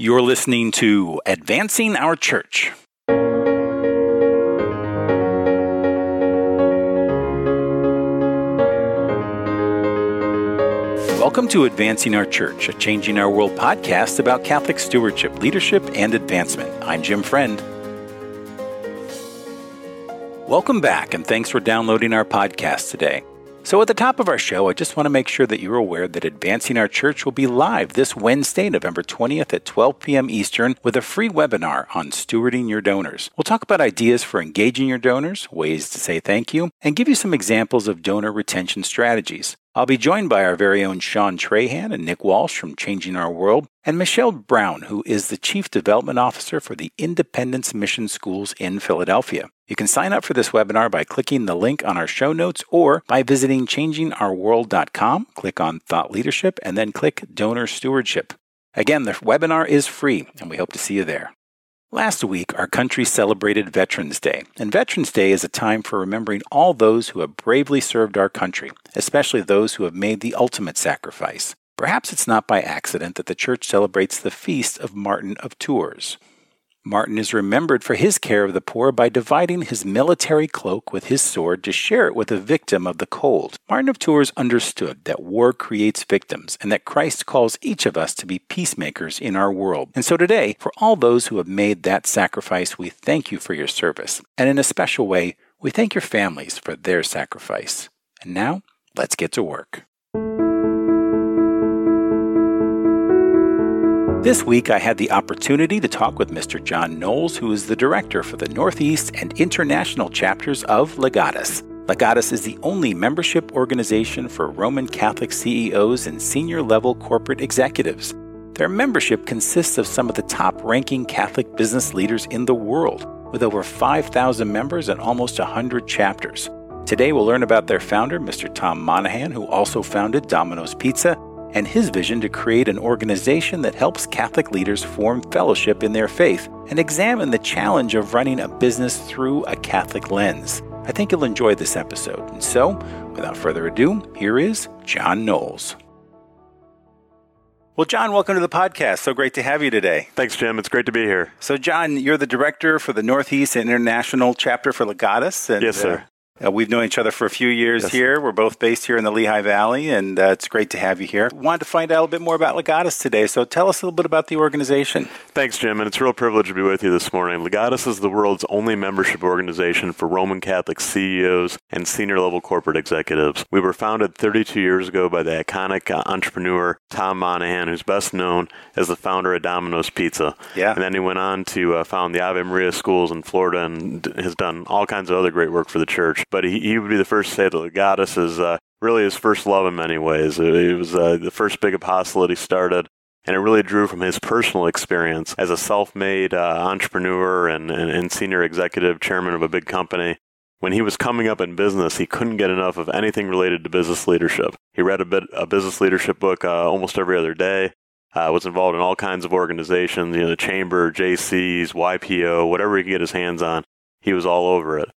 You're listening to Advancing Our Church. Welcome to Advancing Our Church, a Changing Our World podcast about Catholic stewardship, leadership, and advancement. I'm Jim Friend. Welcome back, and thanks for downloading our podcast today. So, at the top of our show, I just want to make sure that you're aware that Advancing Our Church will be live this Wednesday, November 20th at 12 p.m. Eastern with a free webinar on stewarding your donors. We'll talk about ideas for engaging your donors, ways to say thank you, and give you some examples of donor retention strategies. I'll be joined by our very own Sean Trahan and Nick Walsh from Changing Our World, and Michelle Brown, who is the Chief Development Officer for the Independence Mission Schools in Philadelphia. You can sign up for this webinar by clicking the link on our show notes or by visiting changingourworld.com, click on Thought Leadership, and then click Donor Stewardship. Again, the webinar is free, and we hope to see you there. Last week, our country celebrated Veterans Day, and Veterans Day is a time for remembering all those who have bravely served our country, especially those who have made the ultimate sacrifice. Perhaps it's not by accident that the church celebrates the feast of Martin of Tours. Martin is remembered for his care of the poor by dividing his military cloak with his sword to share it with a victim of the cold. Martin of Tours understood that war creates victims and that Christ calls each of us to be peacemakers in our world. And so today, for all those who have made that sacrifice, we thank you for your service. And in a special way, we thank your families for their sacrifice. And now, let's get to work. This week, I had the opportunity to talk with Mr. John Knowles, who is the director for the Northeast and International chapters of Legatus. Legatus is the only membership organization for Roman Catholic CEOs and senior level corporate executives. Their membership consists of some of the top ranking Catholic business leaders in the world, with over 5,000 members and almost 100 chapters. Today, we'll learn about their founder, Mr. Tom Monaghan, who also founded Domino's Pizza, and his vision to create an organization that helps Catholic leaders form fellowship in their faith and examine the challenge of running a business through a Catholic lens. I think you'll enjoy this episode. And so, without further ado, here is John Knowles. Well, John, welcome to the podcast. So great to have you today. Thanks, Jim. It's great to be here. So, John, you're the director for the Northeast International chapter for Legatus. And, yes, sir. Uh, uh, we've known each other for a few years yes. here. We're both based here in the Lehigh Valley, and uh, it's great to have you here. Wanted to find out a little bit more about Legatus today, so tell us a little bit about the organization. Thanks, Jim, and it's a real privilege to be with you this morning. Legatus is the world's only membership organization for Roman Catholic CEOs and senior level corporate executives. We were founded 32 years ago by the iconic uh, entrepreneur Tom Monaghan, who's best known as the founder of Domino's Pizza. Yeah. And then he went on to uh, found the Ave Maria schools in Florida and has done all kinds of other great work for the church but he, he would be the first to say that Legatus is uh, really his first love in many ways. It, was uh, the first big apostle that he started, and it really drew from his personal experience as a self-made uh, entrepreneur and, and, and senior executive chairman of a big company. When he was coming up in business, he couldn't get enough of anything related to business leadership. He read a bit a business leadership book uh, almost every other day. Uh, was involved in all kinds of organizations, you know, the chamber, JCs, YPO, whatever he could get his hands on. He was all over it.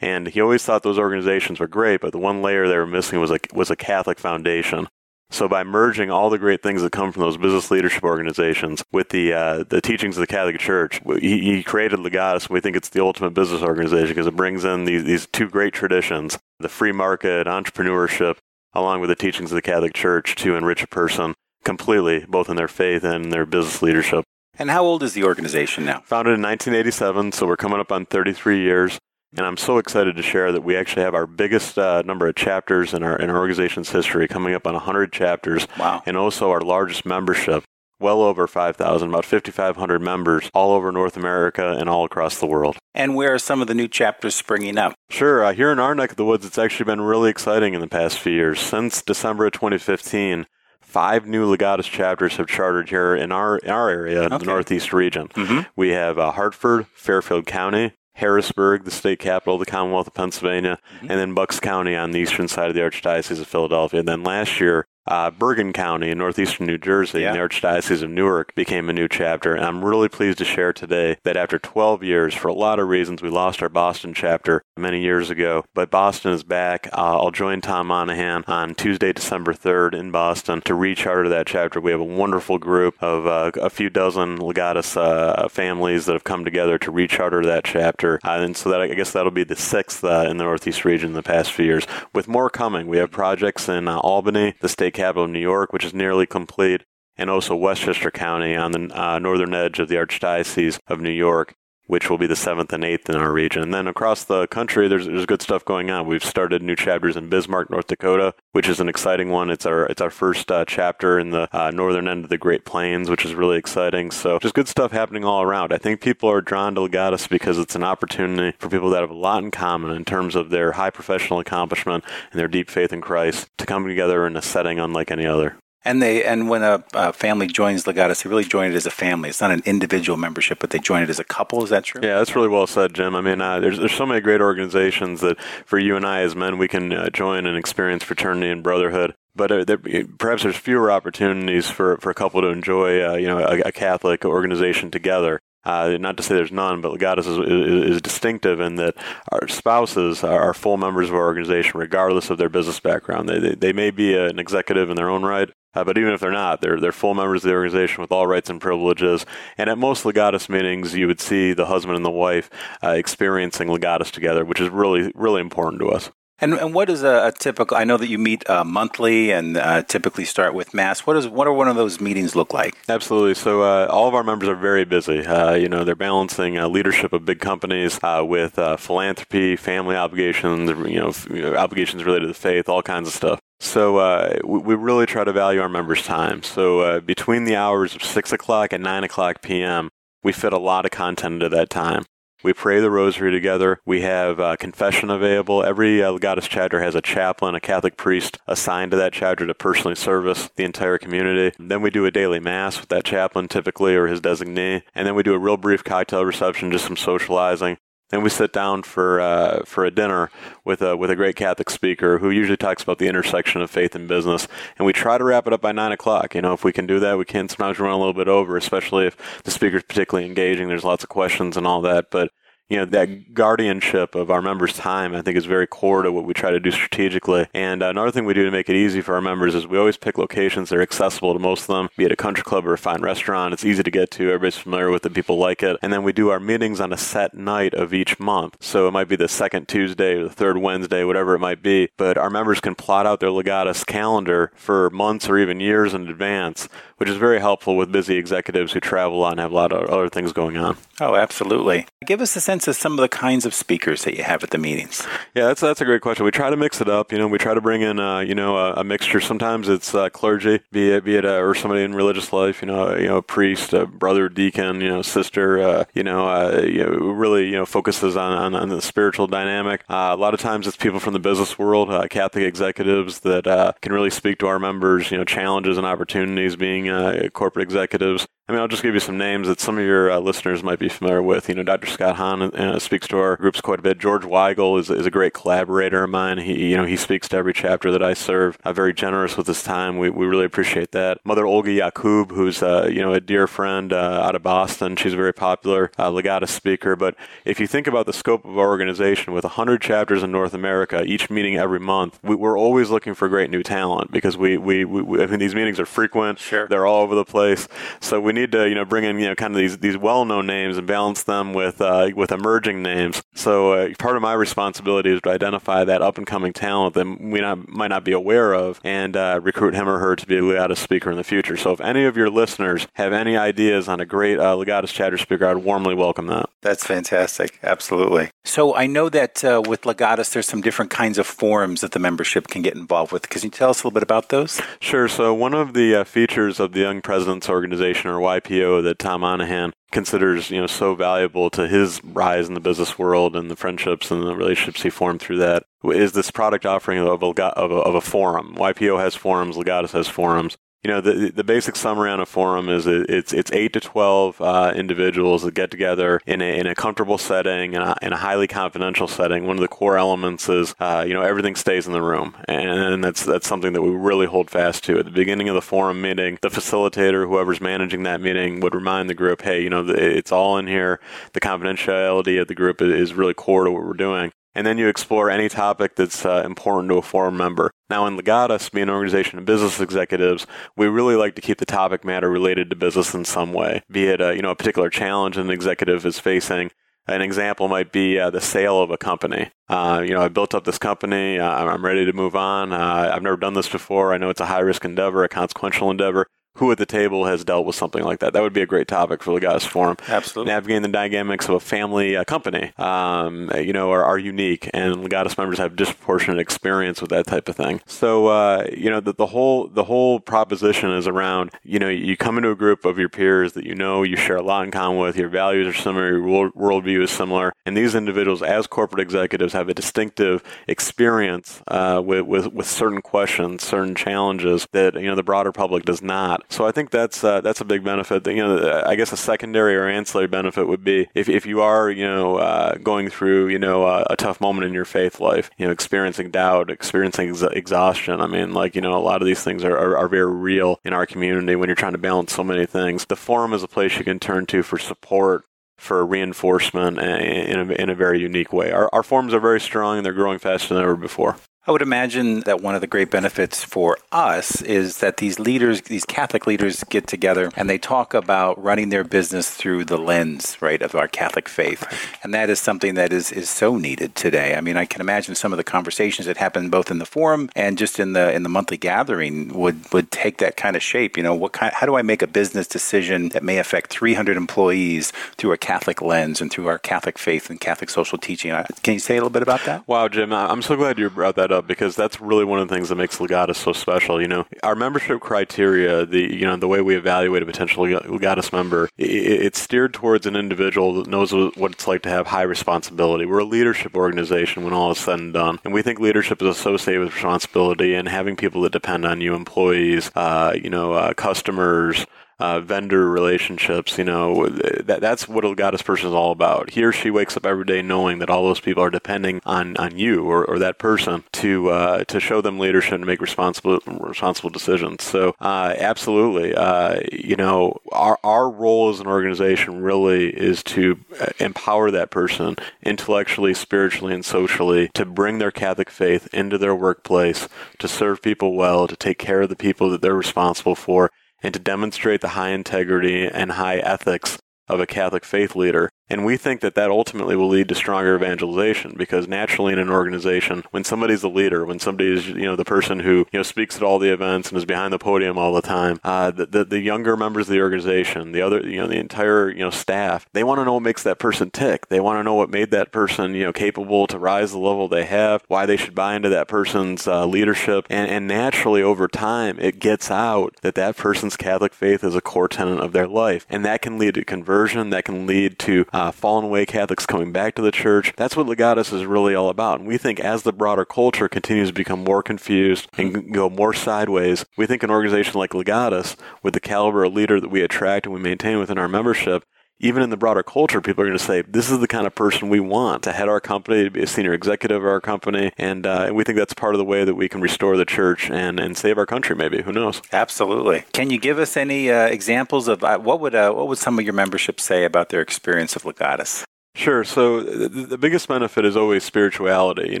And he always thought those organizations were great, but the one layer they were missing was a, was a Catholic foundation. So by merging all the great things that come from those business leadership organizations with the uh, the teachings of the Catholic Church, he, he created Legatus. We think it's the ultimate business organization because it brings in these these two great traditions: the free market, entrepreneurship, along with the teachings of the Catholic Church to enrich a person completely, both in their faith and their business leadership. And how old is the organization now? Founded in 1987, so we're coming up on 33 years. And I'm so excited to share that we actually have our biggest uh, number of chapters in our, in our organization's history, coming up on 100 chapters. Wow. And also our largest membership, well over 5,000, about 5,500 members all over North America and all across the world. And where are some of the new chapters springing up? Sure. Uh, here in our neck of the woods, it's actually been really exciting in the past few years. Since December of 2015, five new Legatus chapters have chartered here in our, in our area, okay. the Northeast region. Mm-hmm. We have uh, Hartford, Fairfield County, Harrisburg, the state capital of the Commonwealth of Pennsylvania, mm-hmm. and then Bucks County on the eastern side of the Archdiocese of Philadelphia. And then last year, uh, Bergen County in northeastern New Jersey yeah. in the Archdiocese of Newark became a new chapter. And I'm really pleased to share today that after 12 years, for a lot of reasons, we lost our Boston chapter many years ago, but Boston is back. Uh, I'll join Tom Monaghan on Tuesday, December 3rd in Boston to recharter that chapter. We have a wonderful group of uh, a few dozen Legatus uh, families that have come together to recharter that chapter. Uh, and so that I guess that'll be the sixth uh, in the Northeast region in the past few years, with more coming. We have projects in Albany, the state capital of New York, which is nearly complete, and also Westchester County on the uh, northern edge of the Archdiocese of New York which will be the seventh and eighth in our region. And then across the country, there's there's good stuff going on. We've started new chapters in Bismarck, North Dakota, which is an exciting one. It's our it's our first uh, chapter in the uh, northern end of the Great Plains, which is really exciting. So just good stuff happening all around. I think people are drawn to Legatus because it's an opportunity for people that have a lot in common in terms of their high professional accomplishment and their deep faith in Christ to come together in a setting unlike any other. And they and when a, a, family joins Legatus, they really join it as a family. It's not an individual membership, but they join it as a couple. Is that true? Yeah, that's really well said, Jim. I mean, uh, there's there's so many great organizations that for you and I as men, we can uh, join and experience fraternity and brotherhood. But uh, there, perhaps there's fewer opportunities for, for a couple to enjoy, uh, you know, a, a Catholic organization together. Uh, not to say there's none, but Legatus is, is, is, distinctive in that our spouses are full members of our organization, regardless of their business background. They, they, they may be an executive in their own right, uh, but even if they're not, they're they're full members of the organization with all rights and privileges. And at most legatus meetings, you would see the husband and the wife uh, experiencing legatus together, which is really really important to us. And, and what is a, a typical? I know that you meet uh, monthly and uh, typically start with mass. What is what are one of those meetings look like? Absolutely. So uh, all of our members are very busy. Uh, you know, they're balancing uh, leadership of big companies uh, with philanthropy, family obligations. You know, obligations related to faith, all kinds of stuff. So uh, we, we, really try to value our members' time. So uh, between the hours of 6 o'clock and 9 o'clock p.m., we fit a lot of content into that time. We pray the rosary together. We have uh, confession available. Every uh, chapter has a chaplain, a Catholic priest assigned to that chapter to personally service the entire community. And then we do a daily mass with that chaplain typically or his designee. And then we do a real brief cocktail reception, just some socializing. Then we sit down for uh, for a dinner with a with a great Catholic speaker who usually talks about the intersection of faith and business, and we try to wrap it up by nine o'clock. You know, if we can do that, we can. Sometimes run a little bit over, especially if the speaker is particularly engaging. There's lots of questions and all that, but you know that guardianship of our members' time i think is very core to what we try to do strategically. And another thing we do to make it easy for our members is we always pick locations that are accessible to most of them be it a country club or a fine restaurant. It's easy to get to. Everybody's familiar with it. People like it. And then we do our meetings on a set night of each month. So it might be the second tuesday or the third wednesday whatever it might be. But our members can plot out their legatus calendar for months or even years in advance which is very helpful with busy executives who travel a lot and have a lot of other things going on. Oh absolutely. Give us a sense sense of some of the kinds of speakers that you have at the meetings? Yeah, that's that's a great question. We try to mix it up. You know, we try to bring in uh, you know a, a, mixture. Sometimes it's uh, clergy, be it be it uh, or somebody in religious life. You know, you know, a priest, a brother, deacon, you know, sister. Uh, you know, uh, you know, really you know focuses on, on, on the spiritual dynamic. Uh, a lot of times it's people from the business world, Catholic executives that can really speak to our members. You know, challenges and opportunities being corporate executives. I mean, I'll just give you some names that some of your uh, listeners might be familiar with. You know, Dr. Scott Hahn uh, speaks to our groups quite a bit. George Weigel is, is a great collaborator of mine. He, you know, he speaks to every chapter that I serve. Uh, very generous with his time. We, we really appreciate that. Mother Olga Yaqob, who's uh, you know a dear friend uh, out of Boston. She's a very popular uh, Legatus speaker. But if you think about the scope of our organization, with 100 chapters in North America, each meeting every month, we, are always looking for great new talent because we, we, we I mean these meetings are frequent. Sure. They're all over the place. So we need to you know bring in you know kind of these these well known names and balance them with uh, with emerging names. So uh, part of my responsibility is to identify that up and coming talent that we not, might not be aware of and uh, recruit him or her to be a Legatus speaker in the future. So if any of your listeners have any ideas on a great uh, Legatus chapter speaker, I'd warmly welcome that. That's fantastic. Absolutely. So I know that uh, with Legatus, there's some different kinds of forums that the membership can get involved with. Can you tell us a little bit about those? Sure. So one of the uh, features of the Young Presidents Organization, or YPO, that Tom Monaghan considers you know so valuable to his rise in the business world and the friendships and the relationships he formed through that is this product offering of a, of a, of a forum. YPO has forums, Legatus has forums, you know, the the basic summary on a forum is it's it's eight to twelve uh, individuals that get together in a in a comfortable setting in a, in a highly confidential setting. One of the core elements is uh, you know everything stays in the room, and that's that's something that we really hold fast to. At the beginning of the forum meeting, the facilitator, whoever's managing that meeting, would remind the group, hey, you know, it's all in here. The confidentiality of the group is really core to what we're doing and then you explore any topic that's uh, important to a forum member. Now, in Legatus, being an organization of business executives, we really like to keep the topic matter related to business in some way, be it a, you know a particular challenge an executive is facing. An example might be uh, the sale of a company. Uh, you know, I built up this company. Uh, I'm ready to move on. Uh, I've never done this before. I know it's a high risk endeavor, a consequential endeavor who at the table has dealt with something like that. That would be a great topic for the guys forum. Absolutely. Navigating the dynamics of a family uh, company, um, you know, are, are, unique, and Legatus members have disproportionate experience with that type of thing. So, uh, you know, the, the whole the whole proposition is around, you know, you come into a group of your peers that you know you share a lot in common with, your values are similar, your world, worldview is similar, and these individuals, as corporate executives, have a distinctive experience uh, with, with with certain questions, certain challenges that you know the broader public does not. So I think that's uh, that's a big benefit. You know, I guess a secondary or ancillary benefit would be if, if you are you know uh, going through you know a, a, tough moment in your faith life, you know, experiencing doubt, experiencing ex- exhaustion. I mean, like you know, a lot of these things are, are, are very real in our community when you're trying to balance so many things. The forum is a place you can turn to for support for reinforcement in a, in a very unique way. Our, our forums are very strong and they're growing faster than ever before. I would imagine that one of the great benefits for us is that these leaders, these Catholic leaders, get together and they talk about running their business through the lens, right, of our Catholic faith. And that is something that is, is so needed today. I mean, I can imagine some of the conversations that happen both in the forum and just in the in the monthly gathering would would take that kind of shape. You know, what kind? How do I make a business decision that may affect 300 employees through a Catholic lens and through our Catholic faith and Catholic social teaching? Can you say a little bit about that? Wow, Jim, I'm so glad you brought that up because that's really one of the things that makes Legatus so special. You know, our membership criteria, the you know the way we evaluate a potential Legatus member, it, it's steered towards an individual that knows what it's like to have high responsibility. We're a leadership organization when all is said and done, and we think leadership is associated with responsibility and having people that depend on you, employees, uh, you know, uh, customers uh, vendor relationships. You know, that, that's what a Legatus person is all about. He or she wakes up every day knowing that all those people are depending on, on you or, or that person to uh, to show them leadership and make responsible responsible decisions. So, uh, absolutely, uh, you know, our our role as an organization really is to uh, empower that person intellectually, spiritually, and socially to bring their Catholic faith into their workplace, to serve people well, to take care of the people that they're responsible for, and to demonstrate the high integrity and high ethics of a Catholic faith leader and we think that that ultimately will lead to stronger evangelization because naturally in an organization, when somebody's the leader, when somebody is, you know, the person who, you know, speaks at all the events and is behind the podium all the time, uh, the, the, the younger members of the organization, the other, you know, the entire, you know, staff, they want to know what makes that person tick. They want to know what made that person, you know, capable to rise the level they have, why they should buy into that person's uh, leadership. And, and naturally over time, it gets out that that person's Catholic faith is a core tenet of their life. And that can lead to conversion. That can lead to uh, fallen away Catholics coming back to the church. That's what Legatus is really all about. And we think as the broader culture continues to become more confused and go more sideways, we think an organization like Legatus, with the caliber of leader that we attract and we maintain within our membership, even in the broader culture, people are going to say, this is the kind of person we want to head our company, to be a senior executive of our company. And, uh, we think that's part of the way that we can restore the church and, and save our country, maybe. Who knows? Absolutely. Can you give us any uh, examples of uh, what, would, uh, what would some of your membership say about their experience of Legatus? Sure. So the, biggest benefit is always spirituality. You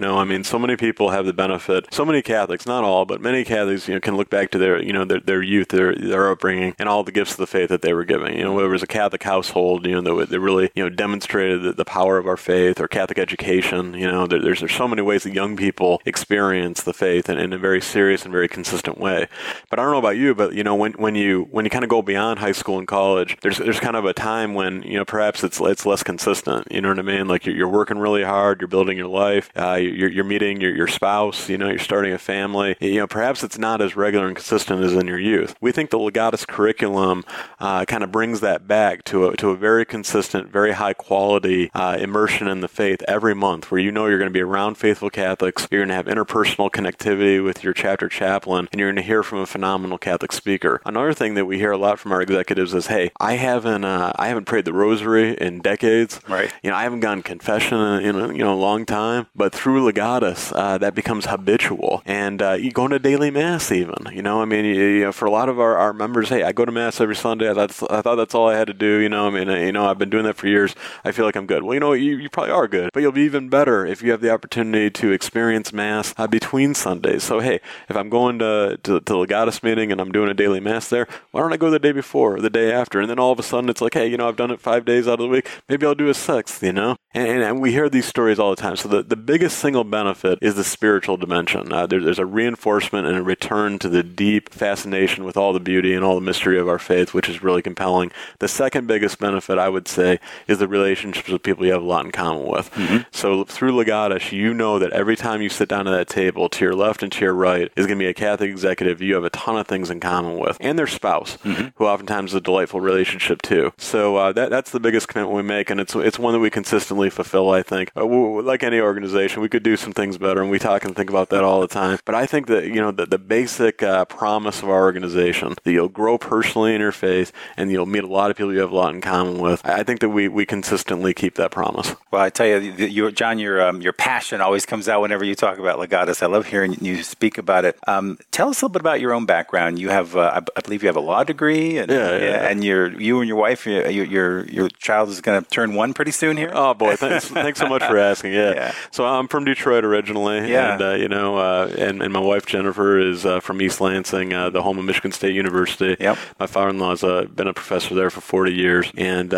know, I mean, so many people have the benefit. So many Catholics, not all, but many Catholics, you know, can look back to their, you know, their, their youth, their their upbringing, and all the gifts of the faith that they were given. You know, whether it was a Catholic household, you know, that they really, you know, demonstrated the, the, power of our faith, or Catholic education. You know, there, there's there's so many ways that young people experience the faith in, in a very serious and very consistent way. But I don't know about you, but you know, when when you when you kind of go beyond high school and college, there's there's kind of a time when you know perhaps it's it's less consistent You know what I mean? Like you're, you're working really hard, you're building your life, uh, you're, you're meeting your, your spouse, you know, you're starting a family. You know, perhaps it's not as regular and consistent as in your youth. We think the Legatus curriculum uh, kind of brings that back to a, to a very consistent, very high quality uh, immersion in the faith every month where you know you're going to be around faithful Catholics, you're going to have interpersonal connectivity with your chapter chaplain, and you're going to hear from a phenomenal Catholic speaker. Another thing that we hear a lot from our executives is, hey, I haven't, uh, I haven't prayed the rosary in decades. Right. You know, I haven't gone confession in a, you know, a long time, but through Legatus, uh, that becomes habitual. And uh, you go to daily mass even, you know, I mean, you, you know, for a lot of our, our members, hey, I go to mass every Sunday. I thought, I thought that's all I had to do, you know, I mean, you know, I've been doing that for years. I feel like I'm good. Well, you know, you, you probably are good, but you'll be even better if you have the opportunity to experience mass uh, between Sundays. So, hey, if I'm going to, to, to Legatus meeting and I'm doing a daily mass there, why don't I go the day before or the day after? And then all of a sudden it's like, hey, you know, I've done it five days out of the week. Maybe I'll do a you know? And, and, we hear these stories all the time. So the, the biggest single benefit is the spiritual dimension. Uh, there, there's a reinforcement and a return to the deep fascination with all the beauty and all the mystery of our faith, which is really compelling. The second biggest benefit, I would say, is the relationships with people you have a lot in common with. Mm-hmm. So through Legatus, you know that every time you sit down at that table, to your left and to your right is going to be a Catholic executive you have a ton of things in common with, and their spouse, mm-hmm. who oftentimes is a delightful relationship too. So uh, that that's the biggest commitment we make, and it's it's one that we consistently fulfill. I think, uh, like any organization, we could do some things better, and we talk and think about that all the time. But I think that you know the, the basic uh, promise of our organization that you'll grow personally in your faith, and you'll meet a lot of people you have a lot in common with. I think that we we consistently keep that promise. Well, I tell you, you John, your um, your passion always comes out whenever you talk about Legatus. I love hearing you speak about it. Um, tell us a little bit about your own background. You have, uh, I, believe, you have a law degree, and yeah, yeah. and your you and your wife, your your your child is going to turn one pretty soon here. Oh boy, thanks thanks so much for asking. Yeah. yeah. so I'm from Detroit originally, yeah. and uh, you know, uh, and and my wife Jennifer is uh, from East Lansing, uh, the home of Michigan State University. Yep. My father-in-law's uh, been a professor there for 40 years, and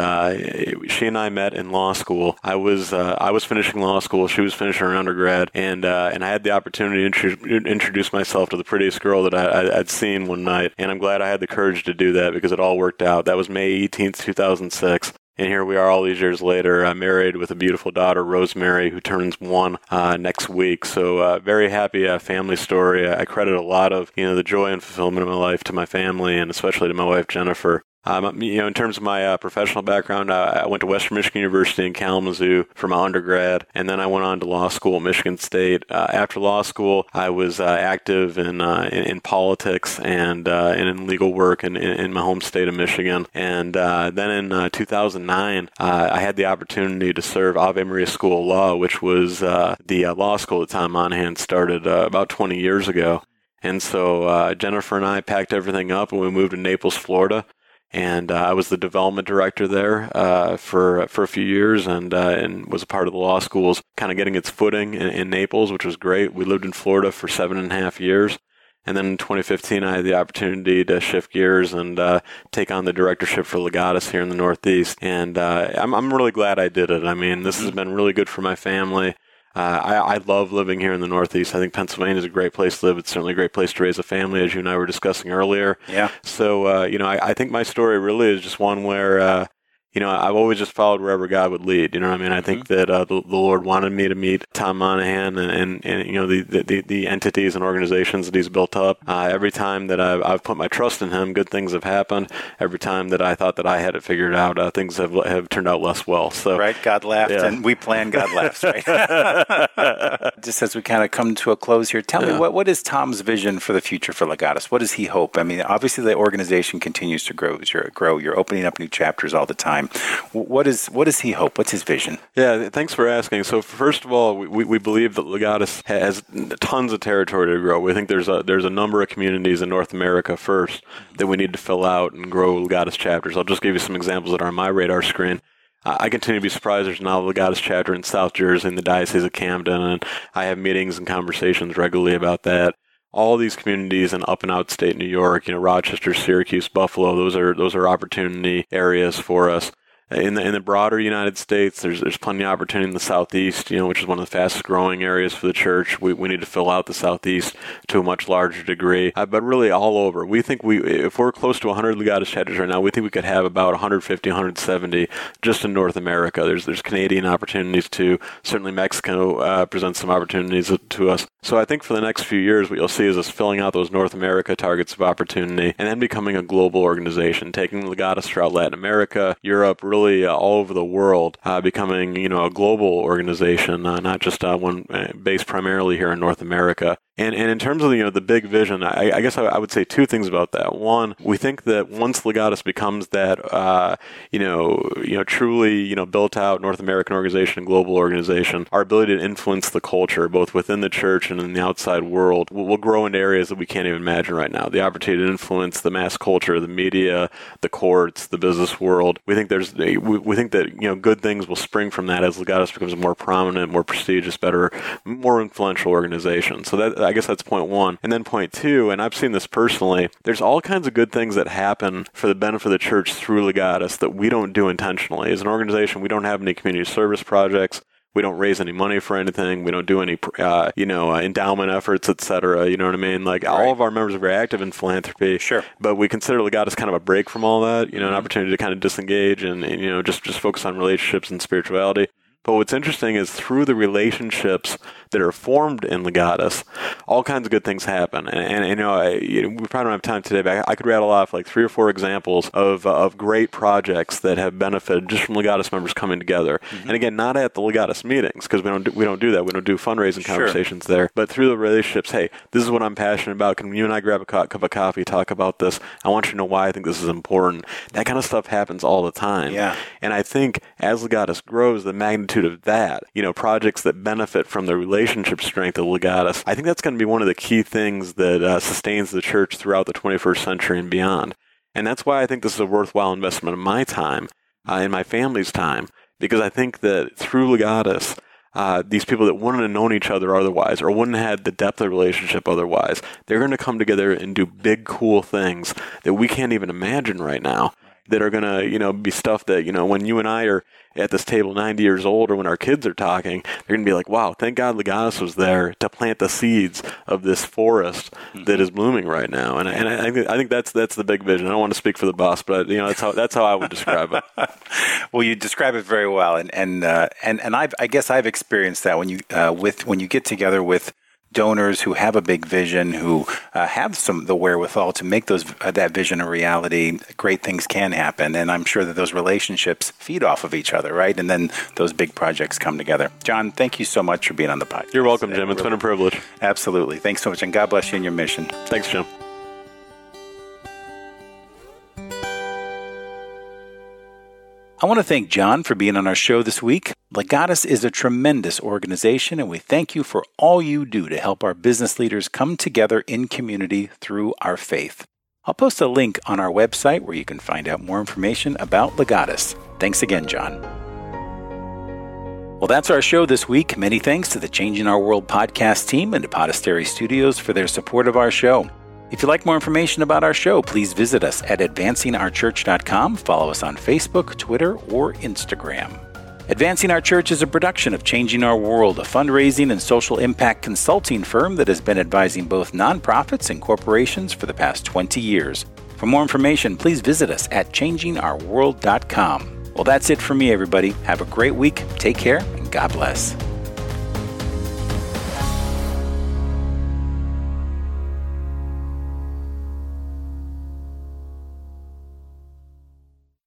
she and I met in law school. I was I was finishing law school, she was finishing her undergrad, and and I had the opportunity to introduce myself to the prettiest girl that I, I'd seen one night, and I'm glad I had the courage to do that because it all worked out. That was May 18th, 2006. And here we are all these years later, uh, married with a beautiful daughter, Rosemary, who turns one uh, next week. So uh, very happy uh, family story. I credit a lot of you know the joy and fulfillment of my life to my family, and especially to my wife Jennifer. Um, you know, in terms of my uh, professional background, I, I, went to Western Michigan University in Kalamazoo for my undergrad, and then I went on to law school at Michigan State. Uh, after law school, I was uh, active in, uh, in, in politics and uh, and in legal work in, in, my home state of Michigan. And uh, then in 2009, I had the opportunity to serve Ave Maria School of Law, which was the law school that Tom Monaghan started about 20 years ago. And so Jennifer and I packed everything up and we moved to Naples, Florida and uh, I was the development director there uh, for for a few years, and uh, and was a part of the law schools, kind of getting its footing in, in, Naples, which was great. We lived in Florida for seven and a half years, and then in 2015, I had the opportunity to shift gears and uh, take on the directorship for Legatus here in the Northeast, and uh, I'm I'm really glad I did it. I mean, this has been really good for my family. Uh, I, I, love living here in the Northeast. I think Pennsylvania is a great place to live. It's certainly a great place to raise a family, as you and I were discussing earlier. Yeah. So, uh, you know, I, I, think my story really is just one where uh, you know, I've always just followed wherever God would lead. You know what I mean? I think mm-hmm. that uh, the, the, Lord wanted me to meet Tom Monaghan and, and, and you know, the, the, the, entities and organizations that he's built up. Uh, every time that I've, I've put my trust in him, good things have happened. Every time that I thought that I had it figured out, uh, things have, have turned out less well. So Right, God laughed, yeah. and we plan God laughs, right? just as we kind of come to a close here, tell yeah. me, what, what is Tom's vision for the future for Legatus? What does he hope? I mean, obviously the organization continues to grow. You're, grow. You're opening up new chapters all the time. What is what does he hope? What's his vision? Yeah, thanks for asking. So first of all, we, we believe that Legatus has tons of territory to grow. We think there's a there's a number of communities in North America first that we need to fill out and grow Legatus chapters. I'll just give you some examples that are on my radar screen. I continue to be surprised there's not a Legatus chapter in South Jersey in the Diocese of Camden, and I have meetings and conversations regularly about that all these communities in up and out state New York, you know, Rochester, Syracuse, Buffalo, those are those are opportunity areas for us. In the in the broader United States, there's there's plenty of opportunity in the Southeast, you know, which is one of the fastest growing areas for the church. We, we need to fill out the Southeast to a much larger degree, uh, but really all over. We think we if we're close to 100 Legatus chapters right now, we think we could have about 150, 170 just in North America. There's there's Canadian opportunities too. Certainly Mexico uh, presents some opportunities to us. So I think for the next few years, what you'll see is us filling out those North America targets of opportunity, and then becoming a global organization, taking Legatus throughout Latin America, Europe, really uh, all over the world, uh, becoming you know a global organization, uh, not just uh, one uh, based primarily here in North America. And, and in terms of the, you know the big vision, I, I guess I, I, would say two things about that. One, we think that once Legatus becomes that uh, you know you know truly you know built out North American organization, global organization, our ability to influence the culture both within the church and in the outside world will, will grow into areas that we can't even imagine right now. The opportunity to influence the mass culture, the media, the courts, the business world. We think there's we, we think that you know good things will spring from that as Legatus becomes a more prominent, more prestigious, better, more influential organization. So that I guess that's point one. And then point two, and I've seen this personally, there's all kinds of good things that happen for the benefit of the church through Legatus that we don't do intentionally. As an organization, we don't have any community service projects. We don't raise any money for anything. We don't do any, uh, you know, uh, endowment efforts, etc. You know what I mean? Like right. all of our members are very active in philanthropy. Sure. But we consider Legatus kind of a break from all that. You know, mm-hmm. an opportunity to kind of disengage and, and you know just just focus on relationships and spirituality. But what's interesting is through the relationships that are formed in Legatus, all kinds of good things happen. And, and you know, I, you know, we probably don't have time today, but I, I, could rattle off like three or four examples of, uh, of great projects that have benefited just from Legatus members coming together. Mm-hmm. And again, not at the Legatus meetings because we don't do, we don't do that. We don't do fundraising conversations sure. there. But through the relationships, hey, this is what I'm passionate about. Can you and I grab a cup of coffee, talk about this? I want you to know why I think this is important. That kind of stuff happens all the time. Yeah. And I think as Legatus grows, the magnitude of that, you know, projects that benefit from the relationship strength of Legatus, I think that's going to be one of the key things that uh, sustains the church throughout the 21st century and beyond. And that's why I think this is a worthwhile investment of my time, uh, and my family's time, because I think that through Legatus, uh, these people that wouldn't have known each other otherwise or wouldn't have had the depth of relationship otherwise, they're going to come together and do big, cool things that we can't even imagine right now that are going to, you know, be stuff that, you know, when you and I are at this table 90 years old or when our kids are talking, they're going to be like, wow, thank God Legatus was there to plant the seeds of this forest mm-hmm. that is blooming right now. And, and I, think, I think that's, that's the big vision. I don't want to speak for the boss, but, you know, that's how, that's how I would describe it. well, you describe it very well. And, and, uh, and, and I've, I guess I've experienced that when you, uh, with, when you get together with, donors who have a big vision, who uh, have some the wherewithal to make those uh, that vision a reality, great things can happen. And I'm sure that those relationships feed off of each other, right? And then those big projects come together. John, thank you so much for being on the podcast. You're welcome, Jim. It's been a privilege. Absolutely. Thanks so much, and God bless you and your mission. Thanks, Jim. I want to thank John for being on our show this week. Legatus is a tremendous organization, and we thank you for all you do to help our business leaders come together in community through our faith. I'll post a link on our website where you can find out more information about Legatus. Thanks again, John. Well, that's our show this week. Many thanks to the Changing Our World podcast team and to Podastery Studios for their support of our show. If you'd like more information about our show, please visit us at advancingourchurch.com. Follow us on Facebook, Twitter, or Instagram. Advancing Our Church is a production of Changing Our World, a fundraising and social impact consulting firm that has been advising both nonprofits and corporations for the past 20 years. For more information, please visit us at changingourworld.com. Well, that's it for me, everybody. Have a great week, take care, and God bless.